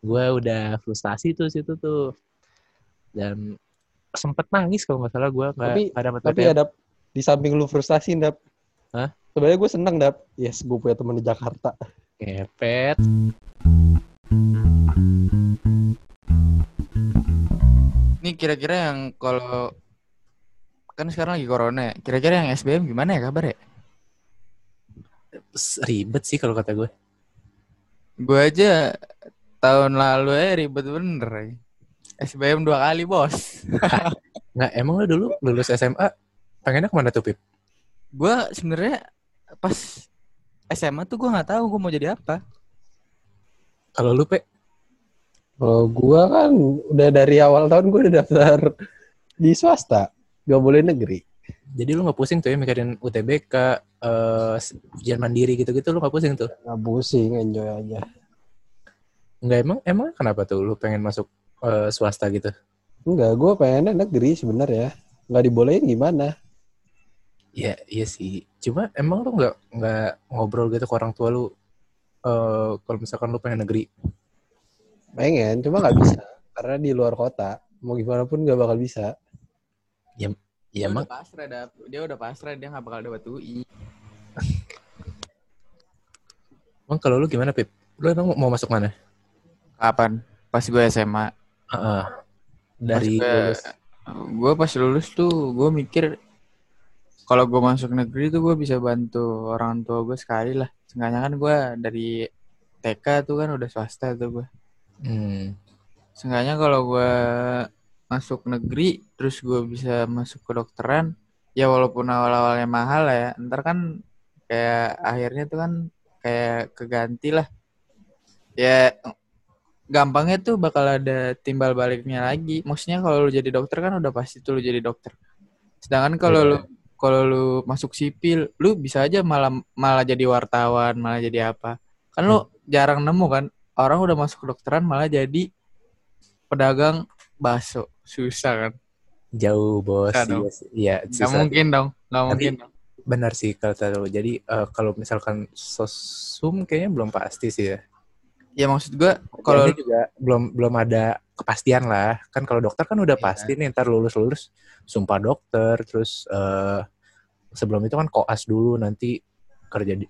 gue udah frustasi tuh situ tuh dan sempet nangis kalau nggak salah gue nggak Tapi- dapet Tapi ada di samping lu frustasi, Dap. Hah? Sebenarnya gue seneng, Dap. Yes, gue punya teman di Jakarta. Kepet. Ini kira-kira yang kalau kan sekarang lagi corona ya. Kira-kira yang SBM gimana ya kabar ya? Ribet sih kalau kata gue. Gue aja tahun lalu ya ribet bener. ya. SBM dua kali bos. Nggak, emang lu dulu lulus SMA pengennya ke mana tuh, Pip? Gue sebenarnya pas SMA tuh gue nggak tahu gue mau jadi apa. Kalau lu, Pe? Kalau gue kan udah dari awal tahun gue udah daftar di swasta. Gak boleh negeri. Jadi lu nggak pusing tuh ya mikirin UTBK, eh, ujian mandiri gitu-gitu lu nggak pusing tuh? Gak pusing, enjoy aja. Nggak emang emang kenapa tuh lu pengen masuk eh, swasta gitu? Enggak, gue pengennya negeri sebenarnya. Nggak dibolehin gimana? Ya iya sih. Cuma emang lu nggak nggak ngobrol gitu ke orang tua lu eh kalau misalkan lu pengen negeri? Pengen, cuma nggak bisa. Karena di luar kota. Mau gimana pun gak bakal bisa. Ya dia emang udah pasrah dap. Dia udah pasrah dia nggak bakal dapat UI. emang kalau lu gimana, Pip? Lu emang mau masuk mana? Kapan? Pas gue SMA. Heeh. Dari Pas gue- lulus. gue pas lulus tuh gue mikir kalau gue masuk negeri tuh gue bisa bantu orang tua gue sekali lah. Seenggaknya kan gue dari TK tuh kan udah swasta tuh gue. Hmm. Seenggaknya kalau gue masuk negeri terus gue bisa masuk ke dokteran ya walaupun awal-awalnya mahal lah ya ntar kan kayak akhirnya tuh kan kayak keganti lah ya gampangnya tuh bakal ada timbal baliknya lagi maksudnya kalau lu jadi dokter kan udah pasti tuh lu jadi dokter sedangkan kalau Iya. lu kalau lu masuk sipil lu bisa aja malah malah jadi wartawan malah jadi apa kan lu jarang nemu kan orang udah masuk kedokteran malah jadi pedagang bakso susah kan Jauh, Bos. Iya, nggak susah. mungkin dong Tapi- mungkin dong. Benar sih kata lu. Jadi eh, kalau misalkan sosum kayaknya belum pasti sih ya. Ya maksud gua Kalau juga belum belum ada kepastian lah. Kan kalau dokter kan udah Iya. pasti nih ntar lulus lulus sumpah dokter terus eh sebelum itu kan koas dulu nanti kerja di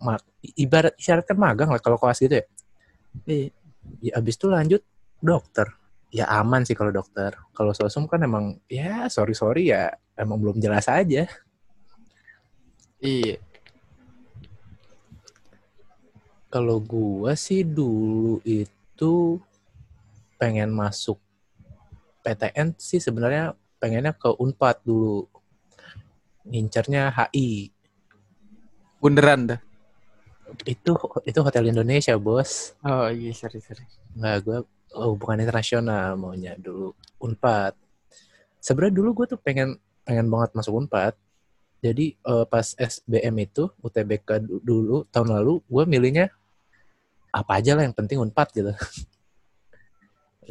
ma- ibarat isyaratkan magang lah kalau koas gitu ya. Iya. Ya abis itu lanjut dokter. Ya aman sih kalau dokter. Kalau sosum kan emang ya sorry sorry ya emang belum jelas aja. iya Kalau gua sih dulu itu pengen masuk PTN sih sebenarnya pengennya ke Unpad dulu. Ngincernya HI. bunderan dah Itu itu Hotel Indonesia, Bos. oh iya sorry sorry Nggak, gua oh, bukan internasional maunya dulu Unpad. Sebenarnya dulu gue tuh pengen pengen banget masuk Unpad. Jadi eh, pas SBM itu UTBK du- dulu tahun lalu gue milihnya apa aja lah yang penting Unpad gitu.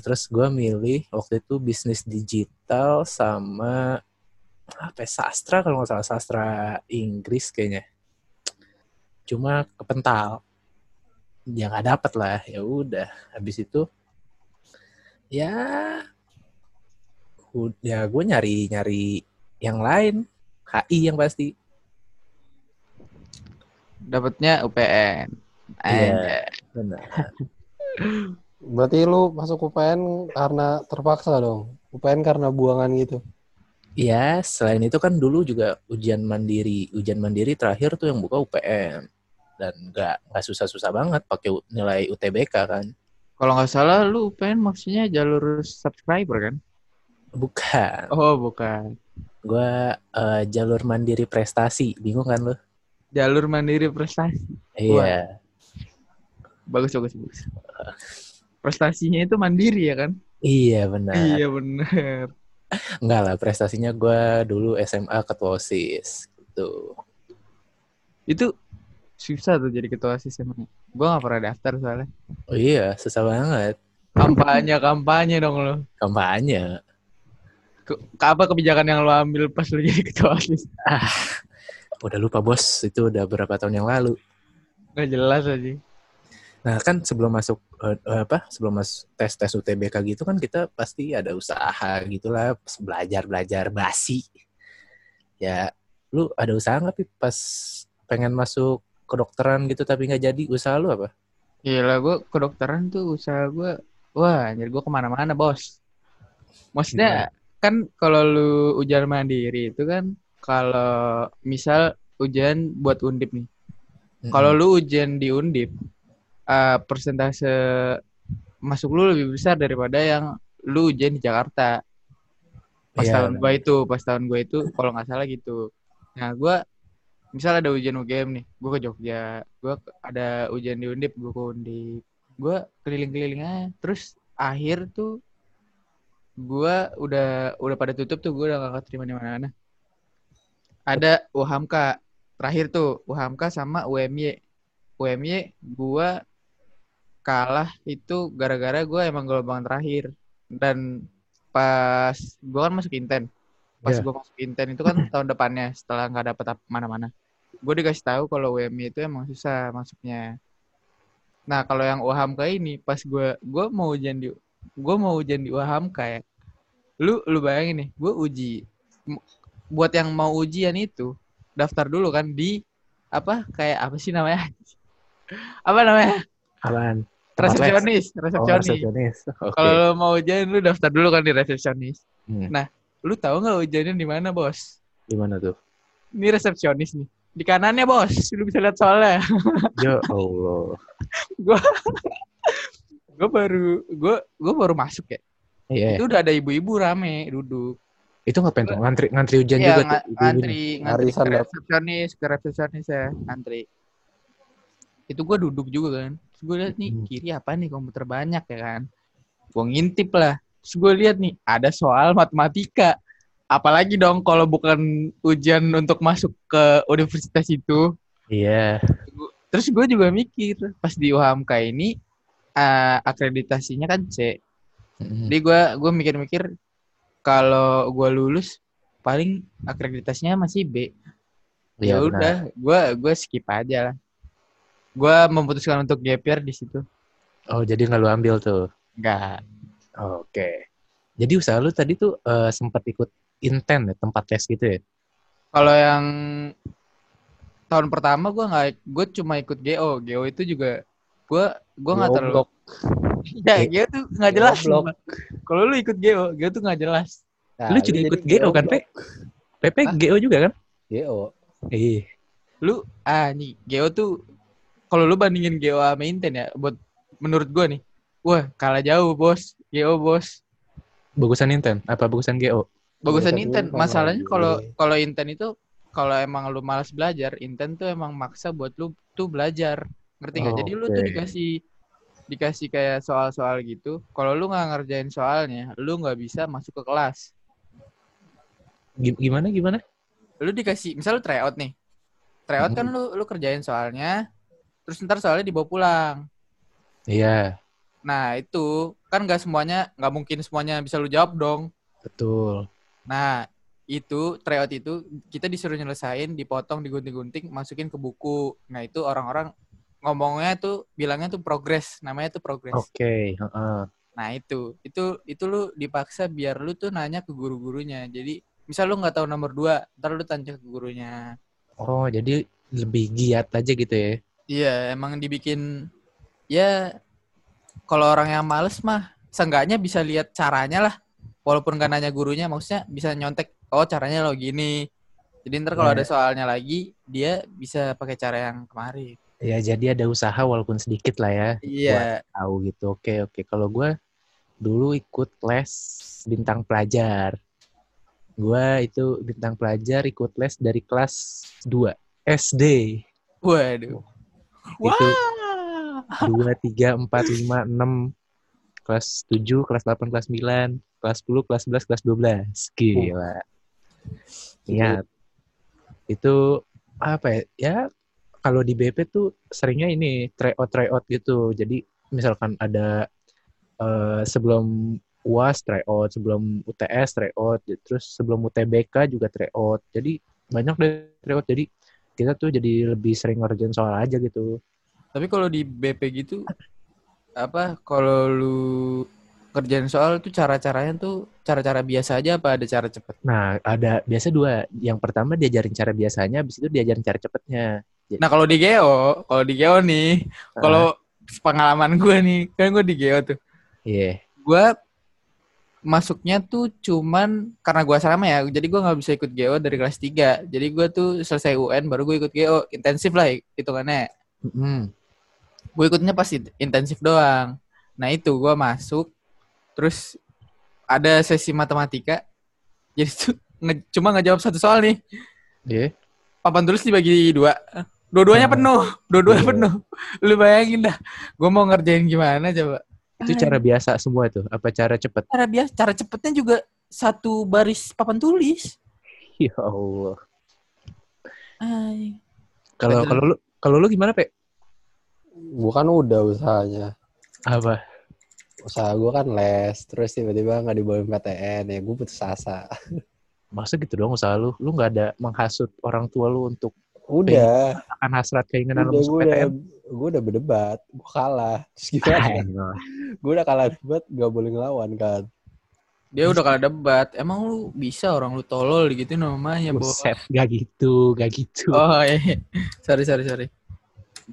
Terus gue milih waktu itu bisnis digital sama apa ya, sastra kalau nggak salah sastra Inggris kayaknya. Cuma kepental ya nggak dapet lah ya udah habis itu ya ya gue nyari nyari yang lain HI yang pasti dapatnya UPN Iya. Benar. Berarti lu masuk UPN karena terpaksa dong. UPN karena buangan gitu. ya selain itu kan dulu juga ujian mandiri ujian mandiri terakhir tuh yang buka UPN dan nggak nggak susah-susah banget pakai nilai UTBK kan. Kalau nggak salah lu UPN maksudnya jalur subscriber kan? Bukan. Oh bukan. Gue eh, jalur mandiri prestasi. Bingung kan lu? Jalur mandiri prestasi? Iya bagus bagus bagus. Prestasinya itu mandiri ya kan? Iya benar. Iya bener Enggak lah, prestasinya gue dulu SMA ketua OSIS gitu. itu susah tuh jadi ketua osis emang. Gue nggak pernah daftar soalnya. Oh iya, susah banget. kampanye kampanye dong lo Kampanye. Ke, apa kebijakan yang lo ambil pas lo jadi ketua osis? Udah lupa bos, itu udah berapa tahun yang lalu. nggak jelas aja Nah kan sebelum masuk eh, apa sebelum masuk tes tes UTBK gitu kan kita pasti ada usaha gitulah belajar belajar basi. Ya lu ada usaha nggak Pi, pas pengen masuk kedokteran gitu tapi nggak jadi usaha lu apa? Gila, gue kedokteran tuh usaha gue, wah, anjir gue ke mana-mana, bos. Maksudnya, kan kalau lu ujian mandiri itu kan, kalau misal ujian buat undip nih. Kalau lu ujian di undip, eh, persentase masuk lu lebih besar daripada yang lu ujian di Jakarta. Pas Iya, tahun gue itu, pas tahun gue itu, kalau nggak salah gitu. Nah, gue misal ada ujian UGM nih, gue ke Jogja, gue ada ujian di Undip, gue ke Undip, gue keliling-keliling aja. Terus akhir tuh gue udah udah pada tutup tuh, gue udah gak keterima di mana-mana. Ada UHAMKA, terakhir tuh UHAMKA sama UMY. UMY gue kalah itu gara-gara gue emang gelombang terakhir. Dan pas gue kan masuk Inten. Pas Iya. gue masuk Inten itu kan tahun depannya setelah nggak dapet apa- mana-mana. Gue dikasih tahu kalau UMY itu emang susah masuknya. Nah kalau yang UHAMKA ini pas gue gue mau ujian di gue mau ujian di UHAMKA ya. Lu lu bayangin nih gue uji buat yang mau ujian itu daftar dulu kan di apa kayak apa sih namanya? Apa namanya? Apaan? Tempat les? resepsionis Oh, resepsionis resepsionis. Oke. kalau mau ujian lu daftar dulu kan di resepsionis Hmm. nah lu tahu nggak ujiannya di mana bos Gimana tuh? ini resepsionis nih di kanannya bos lu bisa lihat soalnya Ya Allah. gue baru gue gue baru masuk ya Iya. itu udah ada ibu-ibu rame duduk Itu ngapain tuh? Ngantri ngantri ujian Iya, juga ibu-ibunya? ngantri ngantri ke dap. resepsionis ke resepsionis ya ngantri itu gue duduk juga kan. Terus gue lihat nih kiri apa nih? Komputer banyak ya kan? Gue ngintip lah. Terus gue lihat nih ada soal matematika. Apalagi dong kalau bukan ujian untuk masuk ke universitas itu. Iya. terus gue juga mikir pas di UHAMK ini eh, akreditasinya kan C. Mm-mm. jadi gue gue mikir-mikir kalau gue lulus paling akreditasinya masih B. Iya, ya udah gue gue skip aja lah gue memutuskan untuk gap year di situ Oh, jadi nggak lu ambil tuh. enggak Oke. Jadi usaha lu tadi tuh eh, sempat ikut inten ya, tempat les gitu ya? kalau yang tahun pertama gue nggak gue cuma ikut GO GO itu juga gue gue nggak terlalu ya GO tuh nggak jelas kalau lu ikut GO GO tuh nggak jelas Nah, lu juga ikut GO kan, Pe? Hah? GO juga kan? GO. Iya. lu ah nih Geo tuh kalau lu bandingin Geo sama Inten ya buat menurut gua nih wah kalah jauh bos. Geo bos. Bagusan inten apa bagusan GO? bagusan Inten. Masalahnya kalau kalau Inten itu kalau emang lu malas belajar Inten tuh emang maksa buat lu tuh belajar. Ngerti nggak? Jadi lu tuh dikasih dikasih kayak soal-soal gitu. Kalau lu nggak ngerjain soalnya lu nggak bisa masuk ke kelas. Gi- Gimana gimana? lu dikasih misal lu tryout nih. Tryout kan lu lu kerjain soalnya terus ntar soalnya dibawa pulang Iya, Nah itu kan nggak semuanya nggak mungkin semuanya bisa lu jawab dong. betul. Nah itu tryout itu kita disuruh nyelesain, dipotong, digunting-gunting, masukin ke buku. Nah itu orang-orang ngomongnya tuh bilangnya tuh progres, namanya tuh progres. Oke, heeh. Nah itu itu itu lu dipaksa biar lu tuh nanya ke guru-gurunya. Jadi misal lu nggak tahu nomor dua, ntar lu tanya ke gurunya. Oh, jadi lebih giat aja gitu ya. Iya emang dibikin ya kalau orang yang males mah seenggaknya bisa lihat caranya lah walaupun gak nanya gurunya maksudnya bisa nyontek oh caranya lo gini jadi ntar kalau Ya. ada soalnya lagi dia bisa pakai cara yang kemarin Ya, jadi ada usaha walaupun sedikit lah ya. iya Tahu gitu. Oke, oke. Kalau gue dulu ikut les bintang pelajar. Gue itu bintang pelajar ikut les dari kelas 2 SD. waduh Itu wah dua tiga empat lima enam kelas 7, kelas 8, kelas 9, kelas 10, kelas 11, kelas 12. Gila. Ingat. Itu apa ya? Ya kalau di BP tuh seringnya ini tryout tryout gitu. Jadi misalkan ada eh, sebelum UAS tryout, sebelum UTS tryout, terus sebelum UTBK juga tryout. Jadi banyak deh tryout. Jadi kita tuh jadi lebih sering ngerjain soal aja gitu. Tapi kalau di BP gitu apa kalau lu kerjain soal tuh cara-caranya tuh cara-cara biasa aja apa ada cara cepet? Nah, ada biasa dua. Yang pertama diajarin cara biasanya, habis itu diajarin cara cepetnya. Nah kalau di Geo, kalau di Geo nih, kalau pengalaman gue nih, kan gue di Geo tuh, Iya. gue masuknya tuh cuman karena gue asrama ya, jadi gue nggak bisa ikut Geo dari kelas 3 Jadi gue tuh selesai UN baru gue ikut Geo, intensif lah hitungannya. Mm. Gue ikutnya pasti intensif doang. Nah itu gue masuk, terus ada sesi matematika, jadi tuh nge- cuma ngejawab satu soal nih. Iya. papan tulis dibagi dua. Dua-duanya Hmm. penuh, dua-duanya Iya. penuh. Lu bayangin dah, gue mau ngerjain gimana coba. Itu cara biasa semua tuh. Apa cara cepet? cara biasa, cara cepetnya juga satu baris papan tulis. Ya Allah. Kalau kalau lu kalau lu gimana, Pe? Gue kan udah usahanya. Apa? Usaha gue kan les, terus tiba-tiba nggak dibolehin PTN, ya gue putus asa. Masa gitu doang usaha lu? Lu nggak ada menghasut orang tua lu untuk Udah, akan hasrat keinginan udah lu masuk gue udah, PTN? Gue udah berdebat, gue kalah. Terus Ah, gimana? gue udah kalah debat, gak boleh ngelawan kan. Dia udah kalah debat. Emang lu bisa orang lu tolol gitu namanya, Bos. Buset, gak gitu, gak gitu. Oh, iya. sorry, sorry, sorry.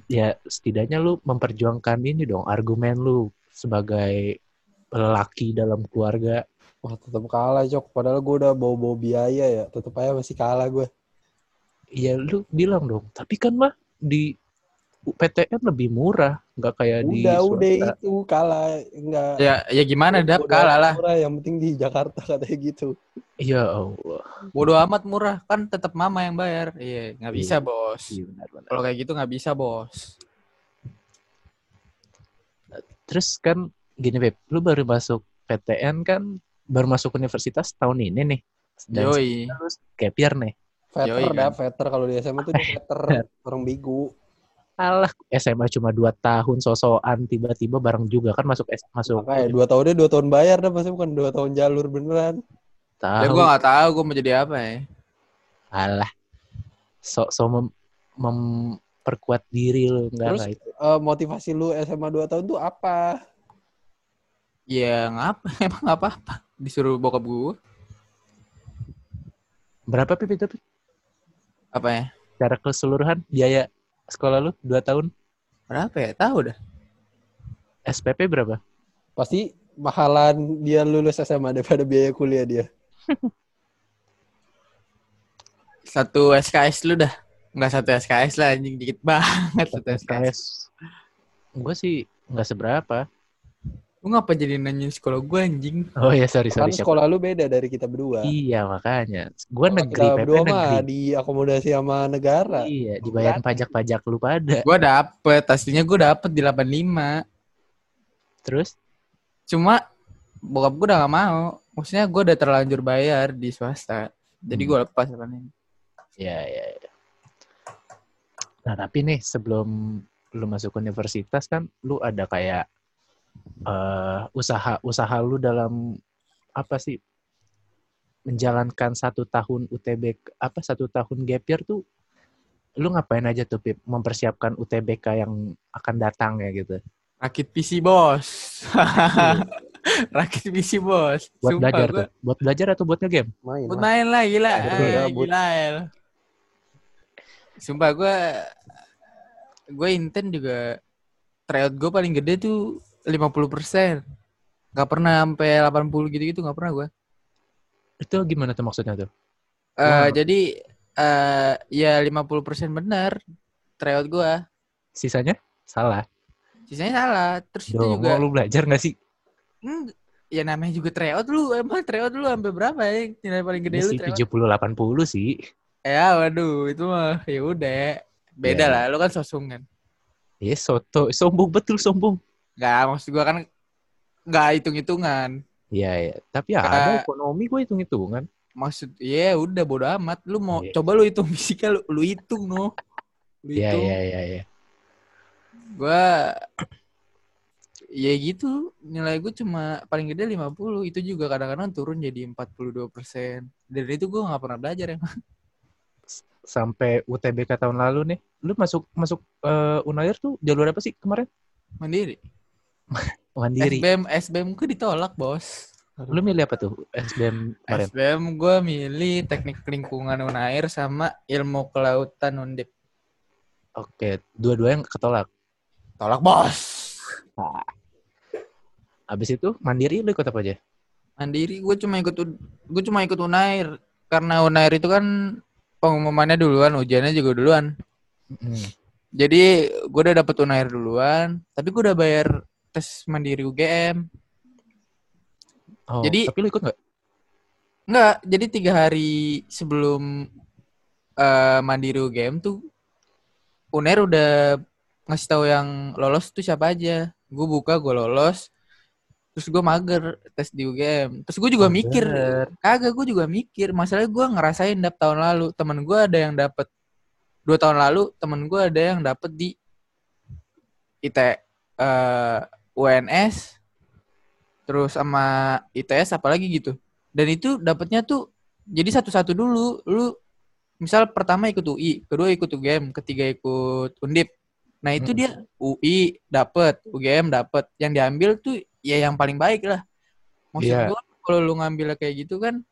Ya, setidaknya lu memperjuangkan ini dong, argumen lu sebagai lelaki dalam keluarga. Wah tetap kalah Cok, padahal gue udah bawa-bawa biaya ya, tetap aja masih kalah gue. Ya, lu bilang dong. Tapi kan mah di PTN lebih murah, nggak kayak di Udah, udah itu kalah, enggak. Ya, ya gimana dap kalah lah. murah, yang penting di Jakarta katanya gitu. Ya Allah. Bodoh amat murah, kan tetap mama yang bayar. Iya, nggak bisa, Iya. Bos. Iya, benar-benar. Kalau kayak gitu nggak bisa, Bos. Terus kan gini Beb, lu baru masuk PTN kan, baru masuk universitas tahun ini nih. Dan Yoi. terus year nih. Veter Yoi, dah, kan. veter kalau di SMA tuh dia veter, orang bigu. Alah, SMA cuma 2 tahun sosokan tiba-tiba bareng juga kan masuk S- masuk Makanya dua tahunnya dua tahun bayar dah, maksudnya bukan dua tahun jalur beneran. Ya tahu. gue nggak tahu gue mau jadi apa ya. Alah. So so mem- memperkuat diri lu enggak Terus enggak itu. eh, motivasi lu SMA dua tahun tuh apa? Ya ngapa? Emang nggak apa-apa. Disuruh bokap gue. Berapa Pip itu? Pip? Apa ya? Secara keseluruhan biaya sekolah lu 2 tahun Berapa ya? Tahu dah. SPP berapa? Pasti mahalan dia lulus SMA daripada biaya kuliah dia. Satu SKS lu dah. Nggak satu SKS lah anjing dikit banget satu SKS. SKS. Gue sih nggak seberapa. Lu ngapa jadi nanyain sekolah gue anjing? Oh ya sorry Kan sorry. siapa? sekolah lu beda dari kita berdua. Iya makanya. Gue negeri, kita PP berdua mah diakomodasi sama negara. Iya, dibayar pajak-pajak lu pada. Gue dapet. Aslinya gue dapet di 85. Terus Cuma bokap gue udah gak mau. Maksudnya gue udah terlanjur bayar di swasta. Jadi Hmm. gue lepas apa nih. ya ya ya. Nah, tapi nih sebelum lu masuk universitas kan lu ada kayak eh usaha usaha lu dalam apa sih menjalankan satu tahun UTBK apa satu tahun gap year tuh lu ngapain aja tuh Pip mempersiapkan UTBK yang akan datang ya gitu Rakit PC bos. Rakit PC bos. buat Sumpah, belajar gua- tuh buat belajar atau buat ngegame Main Buat main lah gila. Gabut. gila El. Sumpah gue gue inten juga tryout gue paling gede tuh 50%. Gak pernah sampai 80 gitu-gitu gak pernah gue. itu gimana tuh maksudnya tuh Eh Wah. jadi eh ya 50% benar tryout gue. sisanya salah Sisanya salah. Terus itu Duh, juga mau lu belajar gak sih Hmm, ya namanya juga tryout lu. Emang tryout lu sampai berapa ya? Nilai paling gede Ini lu sih tryout? 70 80 sih Ya waduh itu mah ya udah. Beda Ya. lah, lu kan sosung kan. ya soto sombong betul sombong Enggak, maksud gua kan enggak hitung-hitungan. Iya, ya. Tapi ya ada ekonomi gue hitung-hitungan. Maksud ya udah bodo amat. Lu mau Iya. coba lu hitung fisika lu, lu hitung no. Lu Iya, iya, iya, iya. Gua ya gitu nilai gue cuma paling gede 50 itu juga kadang-kadang turun jadi 42 persen dan itu gue nggak pernah belajar emang sampai UTBK tahun lalu nih. Lu masuk masuk eh, Unair tuh jalur apa sih kemarin? Mandiri. Mandiri. SBM SBM gue ditolak, Bos. Lu milih apa tuh SBM kemarin? SBM gue milih teknik lingkungan Unair sama ilmu kelautan Undip. Oke, dua-duanya ketolak. Tolak, Bos. Habis itu Mandiri lu ikut apa aja? Mandiri gue cuma ikut gue cuma ikut Unair karena Unair itu kan pengumumannya duluan, ujiannya juga duluan. Mm. Jadi gue udah dapet Unair duluan, tapi gue udah bayar tes mandiri UGM. Oh, Jadi- tapi lu ikut nggak? Enggak, jadi tiga hari sebelum eh, mandiri UGM tuh Unair udah ngasih tahu yang lolos tuh siapa aja. Gue buka, gue lolos. Terus gue mager tes di UGM. Terus gue juga Mager. mikir, kagak gue juga mikir. Masalahnya gue ngerasain dap tahun lalu. Temen gue ada yang dapet dua tahun lalu. Temen gue ada yang dapet di IT eh, UNS, terus sama ITS apalagi gitu. Dan itu dapetnya tuh jadi satu-satu dulu. Lu misal pertama ikut UI, kedua ikut UGM, ketiga ikut Undip. Nah itu Mm. dia UI dapet, UGM dapet. Yang diambil tuh ya yang paling baik lah. Maksud Iya. gua kalau lu ngambil kayak gitu kan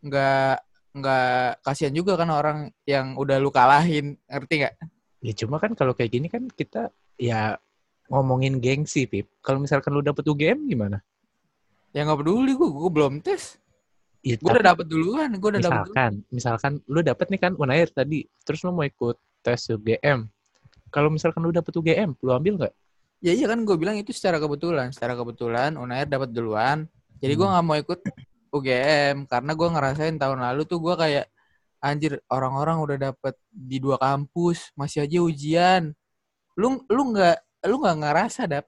nggak nggak kasihan juga kan orang yang udah lu kalahin, ngerti nggak? Ya cuma kan kalau kayak gini kan kita ya ngomongin gengsi, Pip. Kalau misalkan lu dapet UGM gimana? Ya nggak peduli gua, gua belum tes. Ya, Gua tapi udah dapet duluan, gua udah dapet duluan. misalkan, misalkan lu dapet nih kan Unair tadi, terus lu mau ikut tes UGM. Kalau misalkan lu dapet UGM, lu ambil nggak? Ya iya kan gue bilang itu secara kebetulan, secara kebetulan Unair dapat duluan. Jadi gua Hmm. nggak mau ikut UGM karena gua ngerasain tahun lalu tuh gua kayak anjir orang-orang udah dapet di dua kampus masih aja ujian. Lu lu nggak lu nggak ngerasa dap?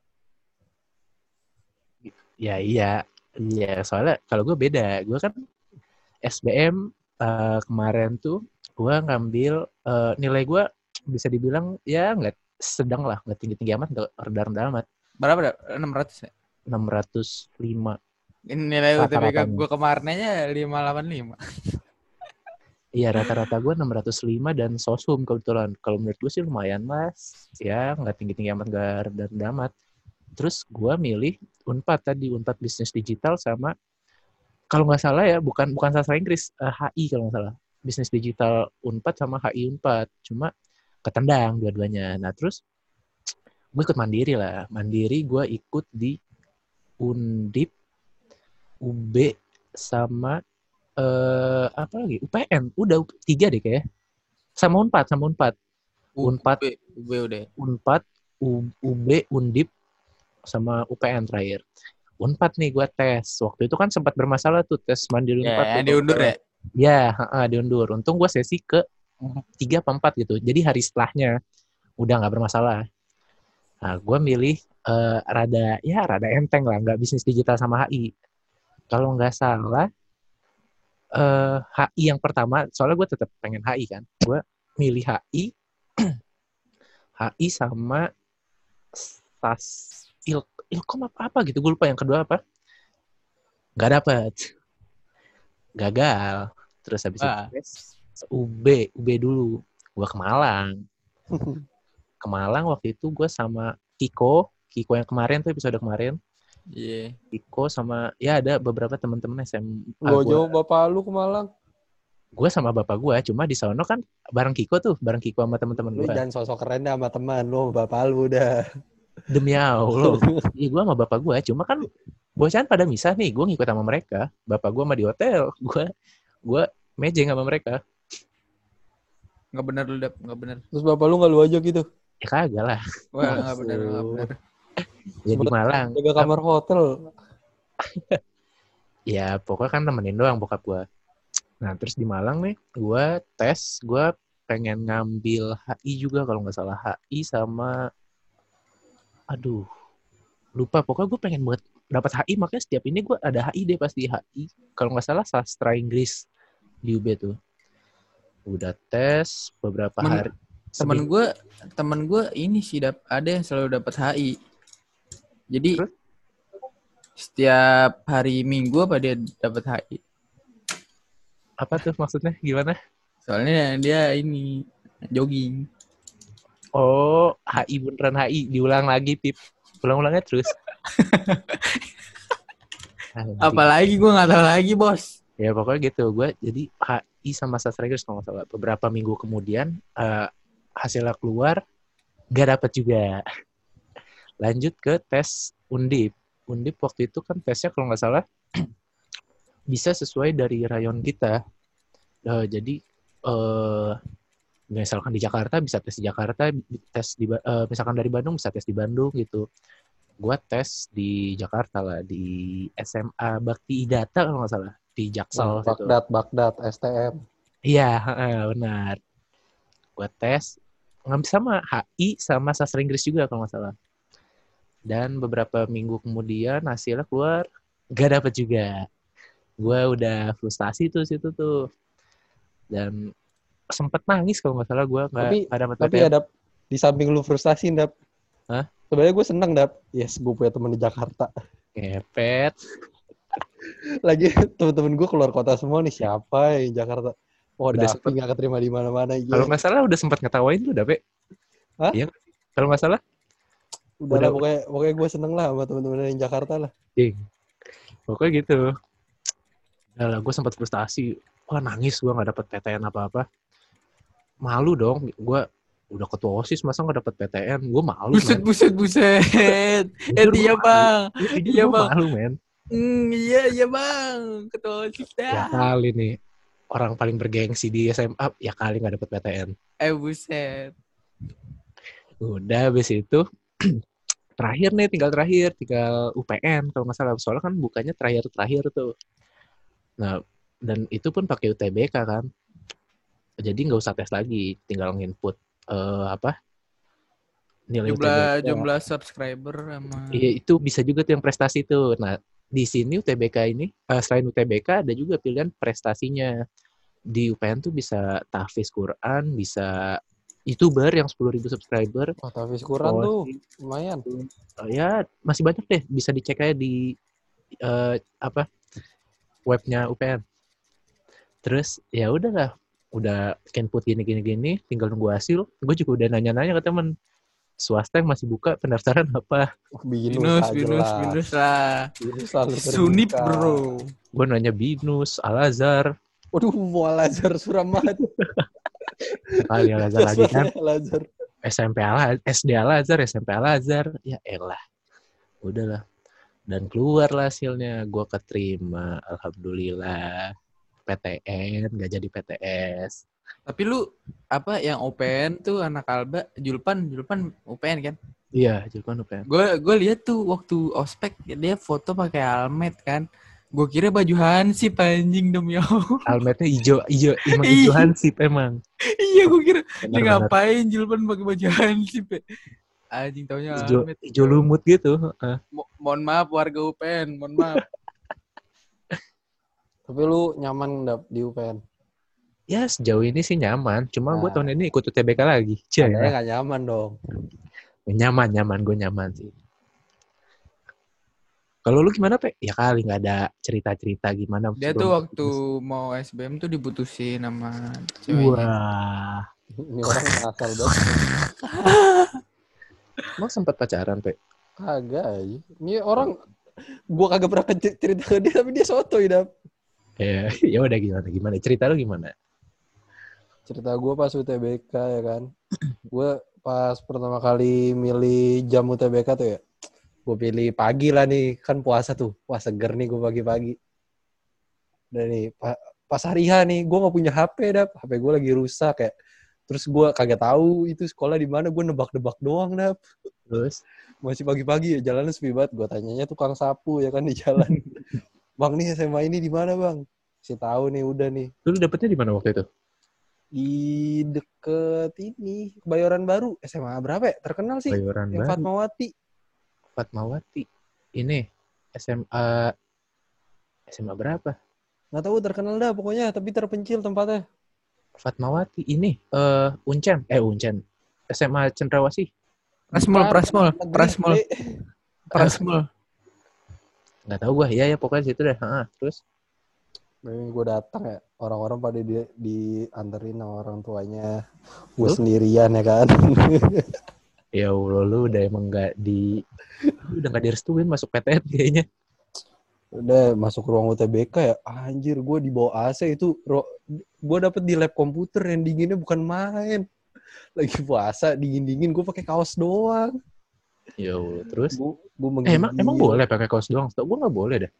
Ya iya, iya soalnya kalau gue beda, gue kan SBM eh, kemarin tuh gue ngambil eh, nilai gue bisa dibilang ya nggak sedang lah, nggak tinggi tinggi amat, nggak rendah-rendah amat, Berapa dap? 600 ya? 605. Ini nilai UTBK gue kemarin aja 585. Iya rata-rata gue 605 dan sosum kebetulan. Kalau menurut gue sih lumayan mas, ya nggak tinggi tinggi amat, nggak rendah-rendah amat. Terus gue milih Unpad tadi, Unpad Bisnis Digital sama kalau nggak salah ya bukan bukan sastra Inggris, eh, HI kalau nggak salah. Bisnis Digital Unpad sama HI Unpad. Cuma ketendang dua-duanya. Nah terus gue ikut mandiri lah. Mandiri gue ikut di Undip, UB sama eh apa lagi? UPN. Udah tiga deh kayak. Sama Unpad, sama Unpad. Unpad. UB, UB udah. Unpad, UB, Undip, sama UPN terakhir. Unpad nih gue tes. Waktu itu kan sempat bermasalah tuh tes mandiri Unpad. Ya, diundur ya. Ya, heeh, diundur. Untung gue sesi ke tiga apa empat gitu. Jadi hari setelahnya udah nggak bermasalah. Nah, gue milih eh, rada ya rada enteng lah, nggak bisnis digital sama HI. Kalau nggak salah eh, HI yang pertama, soalnya gue tetap pengen HI kan. Gue milih HI, HI sama SAS Il, Ilkom apa, apa gitu. Gue lupa yang kedua apa. Nggak dapet. Gagal. Terus habis Ah. itu UB, UB dulu. Gue ke Malang. Ke Malang waktu itu gue sama Kiko, Kiko yang kemarin tuh episode kemarin. Iya. Kiko sama ya ada beberapa teman-teman SMA Gua gue. jauh bapak lu ke Malang. Gue sama bapak gue, cuma di sono kan bareng Kiko tuh, bareng Kiko sama teman-teman Lu gue. jangan sosok keren dah sama teman lu, sama bapak lu udah. Demi Allah. Iya gue sama bapak gue, cuma kan bocahan pada misah nih, gue ngikut sama mereka. Bapak gue sama di hotel, gue gue mejeng sama mereka. Nggak bener lu dap, nggak bener. Terus bapak lu nggak lu ajak gitu. Ya kagak lah. Wah, nggak bener, nggak bener. Ya di Malang. Jaga kamar hotel. Ya pokoknya kan temenin doang bokap gue. Nah terus di Malang nih, gue tes, gue pengen ngambil HI juga kalau nggak salah. HI sama, aduh lupa. Pokoknya gue pengen buat dapat HI makanya setiap ini gue ada HI deh pasti HI kalau nggak salah sastra Inggris di UB tuh. Udah tes beberapa Men- hari. temen gue temen gue ini sih dap ada yang selalu dapat HI jadi Terus? setiap hari minggu apa dia dapat HI apa tuh maksudnya gimana Soalnya dia ini jogging. Oh, HI beneran HI. Diulang lagi, Pip. Ulang-ulangnya terus. Apalagi gue nggak tahu lagi bos. Ya pokoknya gitu. Gue jadi HI sama sastra Inggris kalau nggak salah. Beberapa minggu kemudian eh, hasilnya keluar, gak dapet juga. Lanjut ke tes Undip. Undip waktu itu kan tesnya kalau nggak salah bisa sesuai dari rayon kita. Eh, jadi eh misalkan di Jakarta bisa tes di Jakarta, tes di eh, misalkan dari Bandung bisa tes di Bandung gitu. Gua tes di Jakarta lah di SMA Bakti Idata kalau nggak salah di Jaksel. Bagdad, Bagdad, STM. Iya, benar. Gua tes ngambil sama HI sama sastra Inggris juga kalau nggak salah. Dan beberapa minggu kemudian hasilnya keluar gak dapet juga. Gua udah frustasi tuh situ tuh. Dan sempet nangis kalau nggak salah gua nggak Tapi- dapet Tapi ada di samping lu frustasi, Dap. Hah? Sebenarnya gue seneng, Dap. Yes, gue punya teman di Jakarta. Ngepet. Lagi temen-temen gue keluar kota semua nih. Siapa yang di Jakarta? Oh, Udah Davi sempet. nggak keterima di mana-mana. Iya. Kalau nggak salah udah sempat ngetawain tuh, Dape. Hah? Iya? Kalau nggak salah, Udah, udah- lah, pokoknya, pokoknya gue seneng lah sama temen-temen yang di Jakarta lah. Ding. Pokoknya gitu. Udah lah, gue sempat frustasi. Wah, nangis gue nggak dapet PTN apa-apa. Malu dong. Gue udah ketua OSIS, masa nggak dapet PTN? Gue malu, Buset, men. buset, buset. Eh, iya bang. Iya, gua Bang. malu, men. Hmm, iya, iya bang. Ketua OSIS Ya dah. kali nih. Orang paling bergengsi di SMA, ya kali nggak dapet PTN. Eh, buset. Udah, habis itu terakhir nih, tinggal terakhir, tinggal UPN kalau nggak salah. Soalnya kan bukannya terakhir-terakhir tuh. Nah, dan itu pun pakai UTBK kan. Jadi nggak usah tes lagi, tinggal nginput eh, apa nilai Jumlah UTBK. jumlah subscriber sama Iya, itu bisa juga tuh yang prestasi tuh. Nah, di sini UTBK ini, eh, selain UTBK ada juga pilihan prestasinya. Di UPN tuh bisa tahfiz Quran, bisa YouTuber yang 10.000 subscriber. Oh, tapi kurang Oh, tuh. sih. Lumayan. Eh, ya, masih banyak deh. Bisa dicek aja di eh, apa webnya UPN. Terus ya udahlah, udah input gini gini gini, tinggal nunggu hasil. Gue juga udah nanya-nanya ke temen swasta yang masih buka pendaftaran apa. Binus, Binus, tak binus, lah. Binus selalu Sunip bro. Gue nanya Binus, Al Azhar, Waduh, mau Al-Azhar Suramat. kali Al Azhar lagi kan. Al-Azhar. SMP Al SD Al Azhar, SMP Al Azhar, ya elah. Udahlah. Dan keluar lah hasilnya, gue keterima, alhamdulillah. PTN, gak jadi PTS. Tapi lu apa yang OPN tuh anak Alba, Julpan, Julpan UPN kan? Iya, Julpan UPN. Gue gue lihat tuh waktu ospek dia foto pakai helmet kan. Gue kira baju Hansip anjing demi Allah. Almetnya hijau, hijau, emang Iya. hijau hansip emang. iya gue kira dia ngapain Julpan pakai baju Hansip ya. Anjing taunya Hijau, helmet. hijau lumut gitu. Heeh. Mo- mohon maaf warga UPN, mohon maaf. Tapi lu nyaman Dap, di UPN? Ya sejauh ini sih nyaman, cuma gue Nah. tahun ini ikut UTBK lagi. Katanya nggak nyaman dong. nyaman, nyaman, gue nyaman sih. Kalau lu gimana, Pe? Ya kali nggak ada cerita-cerita gimana. Dia tuh waktu putus. mau SBM tuh diputusin sama ceweknya. Wah. Ini orang asal banget. Emang sempat pacaran, Pe? Kagak aja. Ini orang gua kagak pernah cer- cerita ke dia tapi dia soto Dap. Ya, ya udah gimana gimana. Cerita lu gimana? Cerita gua pas UTBK ya kan. Gua pas pertama kali milih jam UTBK tuh ya. Gue pilih pagi lah nih, kan puasa tuh. Puasa seger nih gue pagi-pagi. Dan nih, pa- pas hari H nih, gue gak punya HP, Dap. HP gue lagi rusak kayak. Terus gue kagak tahu itu sekolah di mana, gue nebak-nebak doang, Dap. Terus? Masih pagi-pagi ya, jalannya sepi banget. Gue tanyanya tukang sapu ya kan di jalan. bang nih SMA ini di mana bang? Si tahu nih udah nih Lu dapetnya di mana waktu itu? di deket ini Kebayoran Baru SMA berapa ya? Terkenal sih Bayoran yang Baru, Fatmawati. Fatmawati. Ini SMA SMA berapa? Nggak tahu terkenal dah pokoknya, tapi terpencil tempatnya. Fatmawati ini eh Uncen, eh Uncen. SMA Cendrawasih. Prasmul, Bukan, Prasmul, negeri, Prasmul, Bre. Prasmul. Nggak tahu gua. Iya ya pokoknya situ deh. Heeh. Terus Ini gue datang ya, orang-orang pada di, dianterin sama orang tuanya. Gue sendirian ya kan. Ya Allah, lu udah emang nggak di... Lu udah nggak direstuin masuk PTN kayaknya. Udah masuk ruang UTBK ya, anjir gue di bawah AC itu gue dapet di lab komputer yang dinginnya bukan main. Lagi puasa dingin-dingin gue pakai kaos doang. Ya Allah, terus? Gue gue Eh, emang, emang boleh pakai kaos doang? Setahu gue nggak boleh deh.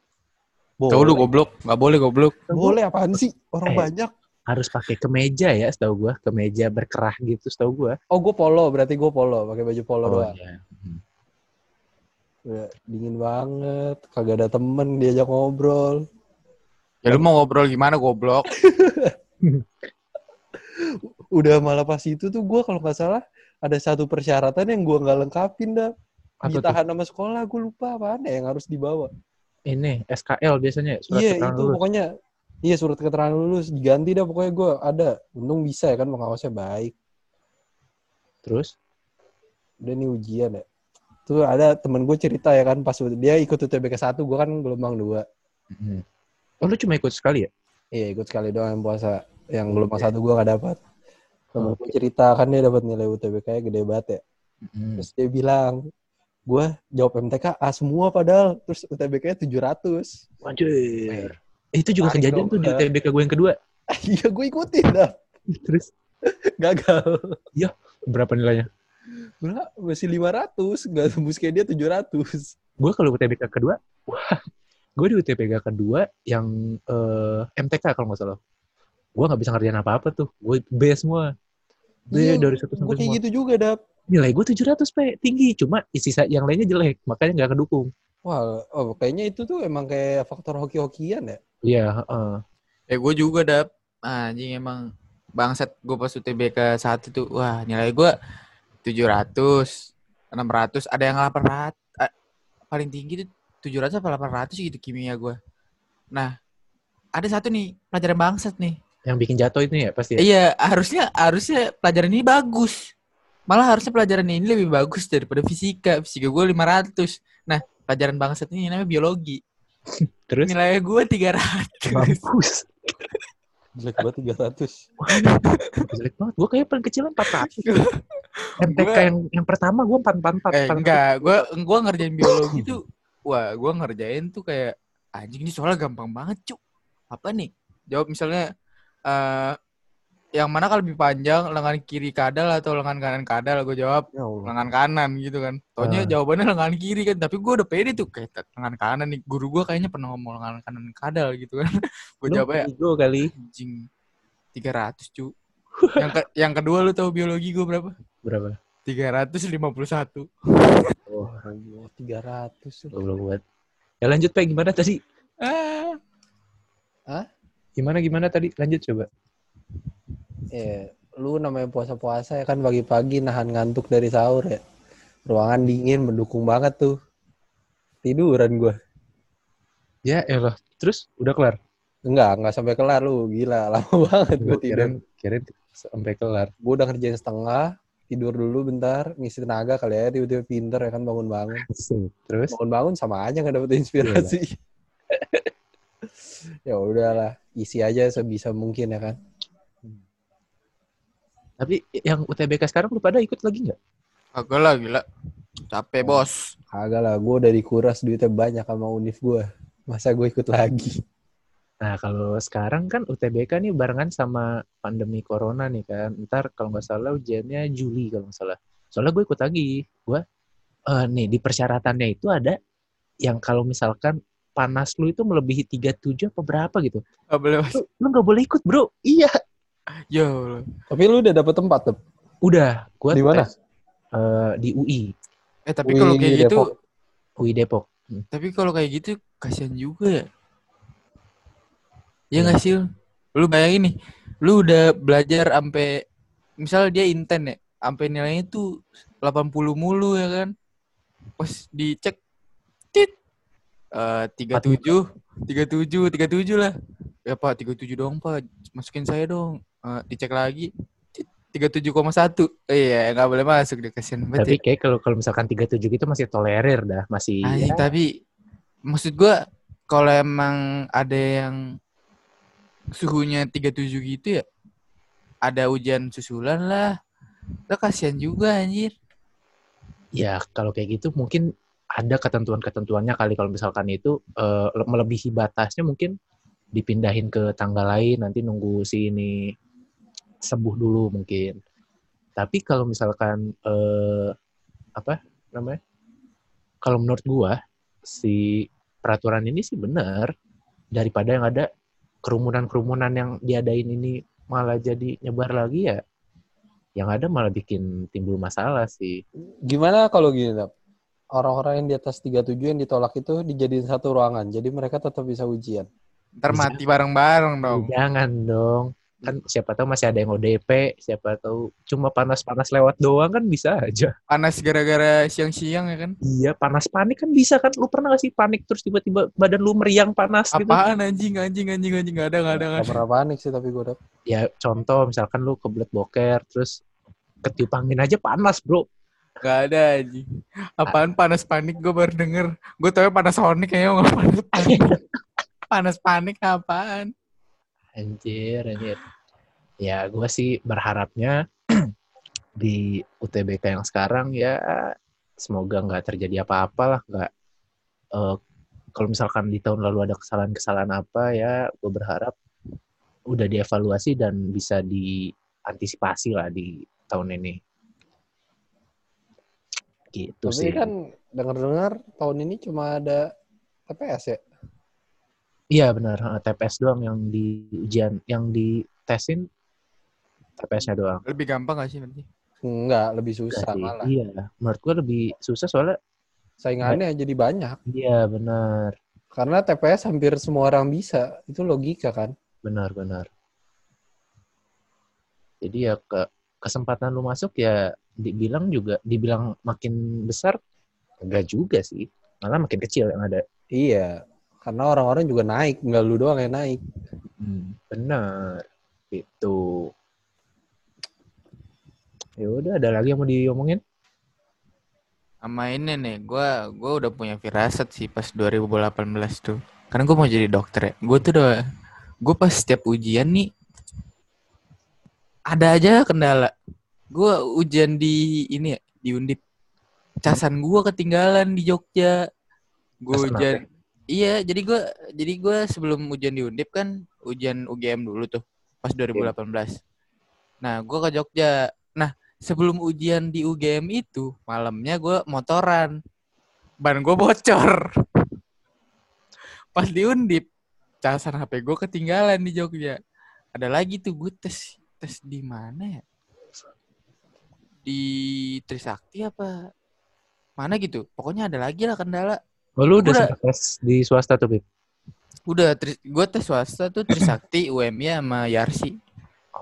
Tahu lu goblok, nggak boleh goblok. Boleh apaan sih? Orang Eh. banyak. Harus pakai kemeja ya, setahu gue. Kemeja berkerah gitu, setahu gue. Oh gue polo, berarti gue polo, pakai baju polo doang. iya. Hmm. Udah, dingin banget, kagak ada temen diajak ngobrol. Ya lu mau ngobrol gimana goblok? Udah malah pas itu tuh gue kalau nggak salah ada satu persyaratan yang gue nggak lengkapin dah. Apa? Ditahan sama sekolah, gue lupa apaan ya yang harus dibawa. Ini, SKL biasanya, surat Iya keterangan itu lulus. pokoknya, iya surat keterangan lulus diganti dah pokoknya gue ada. Untung bisa ya kan pengawasnya baik. Terus? Udah nih ujian ya. Tuh ada temen gue cerita ya kan pas dia ikut UTBK 1, gue kan gelombang 2. Hmm. Oh, lu cuma ikut sekali ya? Iya ikut sekali doang yang puasa. Yang gelombang satu gue gak dapat. Temen gue cerita kan dia dapat nilai UTBK-nya gede banget ya. Hmm. Terus dia bilang, gue jawab MTK A semua padahal. Terus UTBK-nya 700. Anjir. Itu juga Tarik kejadian dong, tuh di. UTBK gue yang kedua. Iya gue ikutin dah. Terus Gagal. berapa nilainya? Gila, masih 500. Gak tembus kayak dia 700. Gue kalau UTBK kedua, wah, gue di UTBK kedua yang eh, MTK kalau nggak salah. Gue nggak bisa ngerjain apa-apa tuh. Gue B semua. Iya, dari satu Gue sampai kayak semua. gitu juga dah. Nilai gue 700 P, tinggi. Cuma sisa yang lainnya jelek, makanya nggak kedukung. Wah, oh, kayaknya itu tuh emang kayak faktor hoki-hokian ya. Iya, heeh. Eh gue juga dap. Anjing emang bangsat gue pas UTBK satu tuh. Wah nilai gue 700, 600, ada yang 800. ah, paling tinggi tuh 700 apa 800 gitu kimia gue. Nah, ada satu nih pelajaran bangsat nih. Yang bikin jatuh itu ya pasti. Ya? Iya, harusnya harusnya pelajaran ini bagus. Malah harusnya pelajaran ini lebih bagus daripada fisika. Fisika gue 500. Nah, pelajaran bangsat ini namanya biologi. Terus Nilai gue 300. mampus. Jelek banget 300. Wah, jelek banget. Gue kayak paling kecil 400. MTK Gua- yang yang pertama gue 444. Eh, enggak, gue gua ngerjain biologi tuh, wah, gue ngerjain tuh kayak anjing ini soalnya gampang banget, cuk. Apa nih? Jawab misalnya eh yang mana kalau lebih panjang lengan kiri kadal atau lengan kanan kadal? Gue jawab Ya Allah. lengan kanan gitu kan. Taunya Ah. jawabannya lengan kiri kan, tapi gue udah pede tuh kayak "Tet, lengan kanan nih. Guru gue kayaknya pernah ngomong lengan kanan kadal gitu kan. gue Lu jawabnya ego kali. anjing 300, cuk. yang ke- yang kedua lu tahu biologi gue berapa? Berapa? 351. Oh, Allah, 300. belum buat. Ya lanjut Pak, gimana tadi? Ah. Gimana gimana tadi? Lanjut coba. Ya, lu namanya puasa-puasa ya kan pagi-pagi nahan ngantuk dari sahur ya. Ruangan dingin mendukung banget tuh. Tiduran gua. Ya elah. Terus udah kelar? Enggak, enggak sampai kelar lu. Gila, lama banget gua Gue tidur. kirain sampai kelar. Gua udah ngerjain setengah, tidur dulu bentar, ngisi tenaga kali ya, tiba-tiba pinter ya kan bangun-bangun. Terus? Bangun-bangun sama aja nggak dapet inspirasi. ya udahlah, isi aja sebisa mungkin ya kan. Tapi yang UTBK sekarang lu pada ikut lagi nggak? Kagak lah gila. Capek bos. Kagak lah, gue udah dikuras duitnya banyak sama univ gue. Masa gue ikut lagi? Nah kalau sekarang kan UTBK nih barengan sama pandemi corona nih kan. Ntar kalau nggak salah ujiannya Juli kalau nggak salah. Soalnya gue ikut lagi. Gue eh, nih di persyaratannya itu ada yang kalau misalkan panas lu itu melebihi 37 apa berapa gitu. Gak boleh. Lu, lu nggak boleh ikut bro. Iya. Ya Allah. Tapi lu udah dapet tempat tuh? Udah. Gue Di mana? di UI. Eh tapi kalau kayak gitu, Depok. UI Depok. Hmm. tapi kalau kayak gitu kasihan juga ya. Ya. nggak sih? lu? Bayangin nih, lu udah belajar sampai misal dia inten ya, sampai nilainya tuh 80 mulu ya kan. Pas dicek tit eh 37, 37, 37 lah. Ya Pak, 37 dong Pak. Masukin saya dong. Eh, dicek lagi tit, 37,1. Eh, iya, nggak boleh masuk deh kasihan banget. Tapi ya. kayak kalau kalau misalkan 37 gitu masih tolerir dah, masih Anjing, ya, tapi maksud gua kalau emang ada yang suhunya 37 gitu ya. Ada hujan susulan lah. Udah kasihan juga anjir. Ya kalau kayak gitu mungkin ada ketentuan-ketentuannya kali kalau misalkan itu eh, melebihi batasnya mungkin dipindahin ke tanggal lain nanti nunggu si ini sembuh dulu mungkin. Tapi kalau misalkan eh, apa namanya? Kalau menurut gua si peraturan ini sih benar daripada yang ada kerumunan-kerumunan yang diadain ini malah jadi nyebar lagi ya yang ada malah bikin timbul masalah sih. Gimana kalau gini, Dap? Orang-orang yang di atas 37 yang ditolak itu dijadiin satu ruangan. Jadi mereka tetap bisa ujian. Ntar Bisa. mati bareng-bareng dong. Jangan dong. Kan siapa tahu masih ada yang ODP, siapa tahu cuma panas-panas lewat doang kan bisa aja. Panas gara-gara siang-siang ya kan. Iya, panas panik kan bisa kan. Lu pernah gak sih panik terus tiba-tiba badan lu meriang panas gitu? Apaan anjing, anjing, anjing, anjing. Gak ada, gak ada, gak pernah panik sih tapi gue, Dap. Ya contoh misalkan lu kebelet boker terus ketiup angin aja panas, Bro. Gak ada anjing. Apaan panas panik gue baru denger. Gue tau panas Sonic kayaknya gak panas panik. panas panik apaan? Anjir, anjir. Ya, gue sih berharapnya di UTBK yang sekarang ya semoga nggak terjadi apa-apa lah, nggak eh, kalau misalkan di tahun lalu ada kesalahan-kesalahan apa ya, gue berharap udah dievaluasi dan bisa diantisipasi lah di tahun ini. Gitu Tapi sih. kan dengar-dengar tahun ini cuma ada TPS ya. Iya benar, TPS doang yang di ujian, yang ditesin TPS-nya doang. Lebih gampang gak sih nanti? Enggak, lebih susah malah. Iya, menurut gue lebih susah soalnya Saingannya jadi banyak. iya benar, Karena TPS hampir semua orang bisa. Itu logika kan. benar, benar. Jadi ya ke kesempatan lu masuk ya dibilang juga dibilang makin besar enggak juga sih. Malah makin kecil yang ada. Iya. Karena orang-orang juga naik. Enggak lu doang yang naik. Hmm, benar. Itu. Ya udah ada lagi yang mau diomongin? Sama ini nih, gue gua udah punya firasat sih pas 2018 tuh. Karena gue mau jadi dokter ya. Gue tuh udah, gue pas setiap ujian nih, ada aja kendala. Gue ujian di ini ya, di Undip. Casan gue ketinggalan di Jogja. Gue ujian, iya. Jadi gue, jadi gue sebelum ujian di Undip kan ujian UGM dulu tuh, pas 2018. Nah, gue ke Jogja. Sebelum ujian di UGM itu malamnya gue motoran. Ban gue bocor. Pas di undip casan HP gue ketinggalan di Jogja. Ada lagi tuh gue tes tes di mana ya? Di Trisakti apa? Mana gitu? Pokoknya ada lagi lah kendala. Oh, lu udah Udah. tes di swasta tuh, Bib? udah gue tes swasta tuh Trisakti UMY sama Yarsi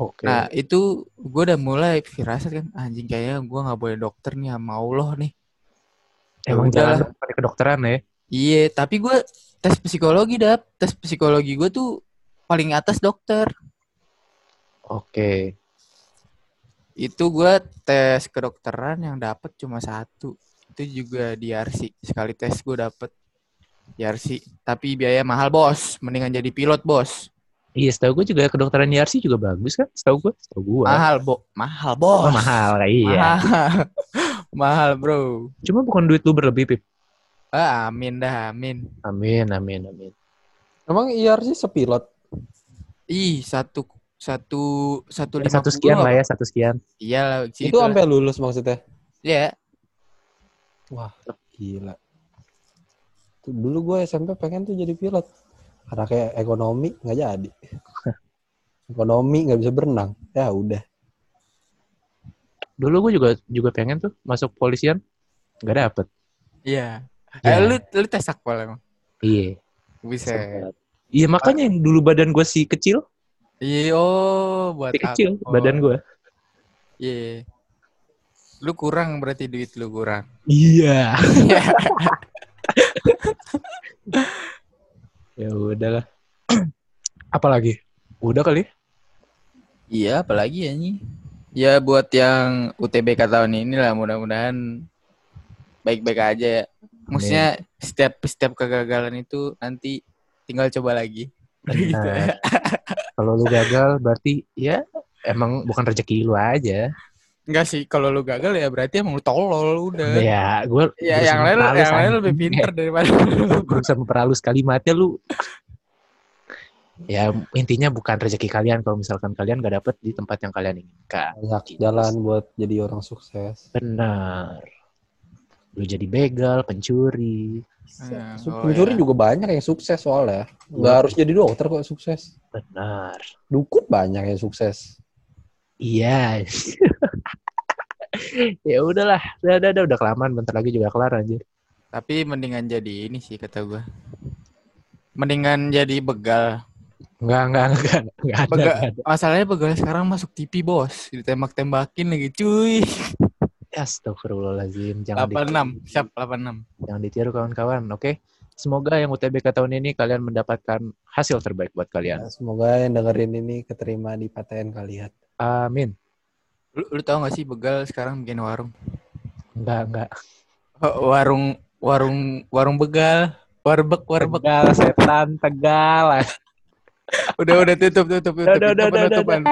Oke. Nah itu gue udah mulai firasat kan anjing kayaknya gue nggak boleh dokter nih sama Allah nih. Ya Emang udahlah. jalan pada kedokteran ya? Iya tapi gue tes psikologi dap tes psikologi gue tuh paling atas dokter. Oke. Itu gue tes kedokteran yang dapet cuma satu. Itu juga di RC sekali tes gue dapet di RC. Tapi biaya mahal bos. Mendingan jadi pilot bos. Iya, setahu gue juga kedokteran YRC juga bagus kan? Setahu gue, setahu gue. Mahal bo mahal bos. Oh, mahal, iya. Mahal. mahal bro. Cuma bukan duit lu berlebih, Pip. Ah, amin dah amin. Amin, amin, amin. Emang IRC sepilot? Ih, satu satu satu Ya, lima satu sekian lah ya, satu sekian. Iya lah, itu sampai lulus maksudnya? ya. Wah, gila. Tuh, dulu gue SMP pengen tuh jadi pilot. Karena kayak ekonomi nggak jadi. ekonomi nggak bisa berenang. Ya udah. Dulu gue juga juga pengen tuh masuk polisian, nggak dapet. Iya. Ya. Eh, lu lu tes akpol emang. Iya. Bisa. Iya makanya yang dulu badan gue si kecil, Iya, oh buat si kecil akpol. badan gue. Iya. Lu kurang berarti duit lu kurang. Iya. ya udahlah. Apalagi? Udah kali? Iya, apalagi ya nih. Ya buat yang UTBK tahun ini lah mudah-mudahan baik-baik aja ya. Maksudnya setiap setiap kegagalan itu nanti tinggal coba lagi. Gitu. Benar. Kalau lu gagal berarti ya emang bukan rezeki lu aja. Enggak sih, kalau lu gagal ya berarti emang lu tolol udah. Ya, gue Ya, yang lain yang lain lebih pinter daripada lu. berusaha memperhalus kalimatnya lu. Ya intinya bukan rezeki kalian kalau misalkan kalian gak dapet di tempat yang kalian inginkan. Banyak Gitu. jalan buat jadi orang sukses. Benar. Lu jadi begal, pencuri. Ya, oh Pencuri ya. juga banyak yang sukses soalnya. Nggak harus jadi dokter kok sukses. Benar. Dukun banyak yang sukses. Iya. ya udahlah, udah, udah, udah, udah kelamaan, bentar lagi juga kelar aja. Tapi mendingan jadi ini sih kata gua. Mendingan jadi begal. Enggak, enggak, enggak, enggak ada, Begal. ada. Masalahnya begal sekarang masuk TV, Bos. Ditembak-tembakin lagi, cuy. Astagfirullahaladzim, jangan ditiru, 86, siap 86. jangan ditiru kawan-kawan, oke? Semoga yang UTBK tahun ini kalian mendapatkan hasil terbaik buat kalian. Ya, semoga yang dengerin ini keterima di PTN kalian. Amin. Lu, lu tau gak sih begal sekarang bikin warung? Enggak, enggak. Warung warung warung begal, warbek warbek. Begal setan Tegal. udah udah tutup tutup tutup. Udah, udah, udah, udah, udah.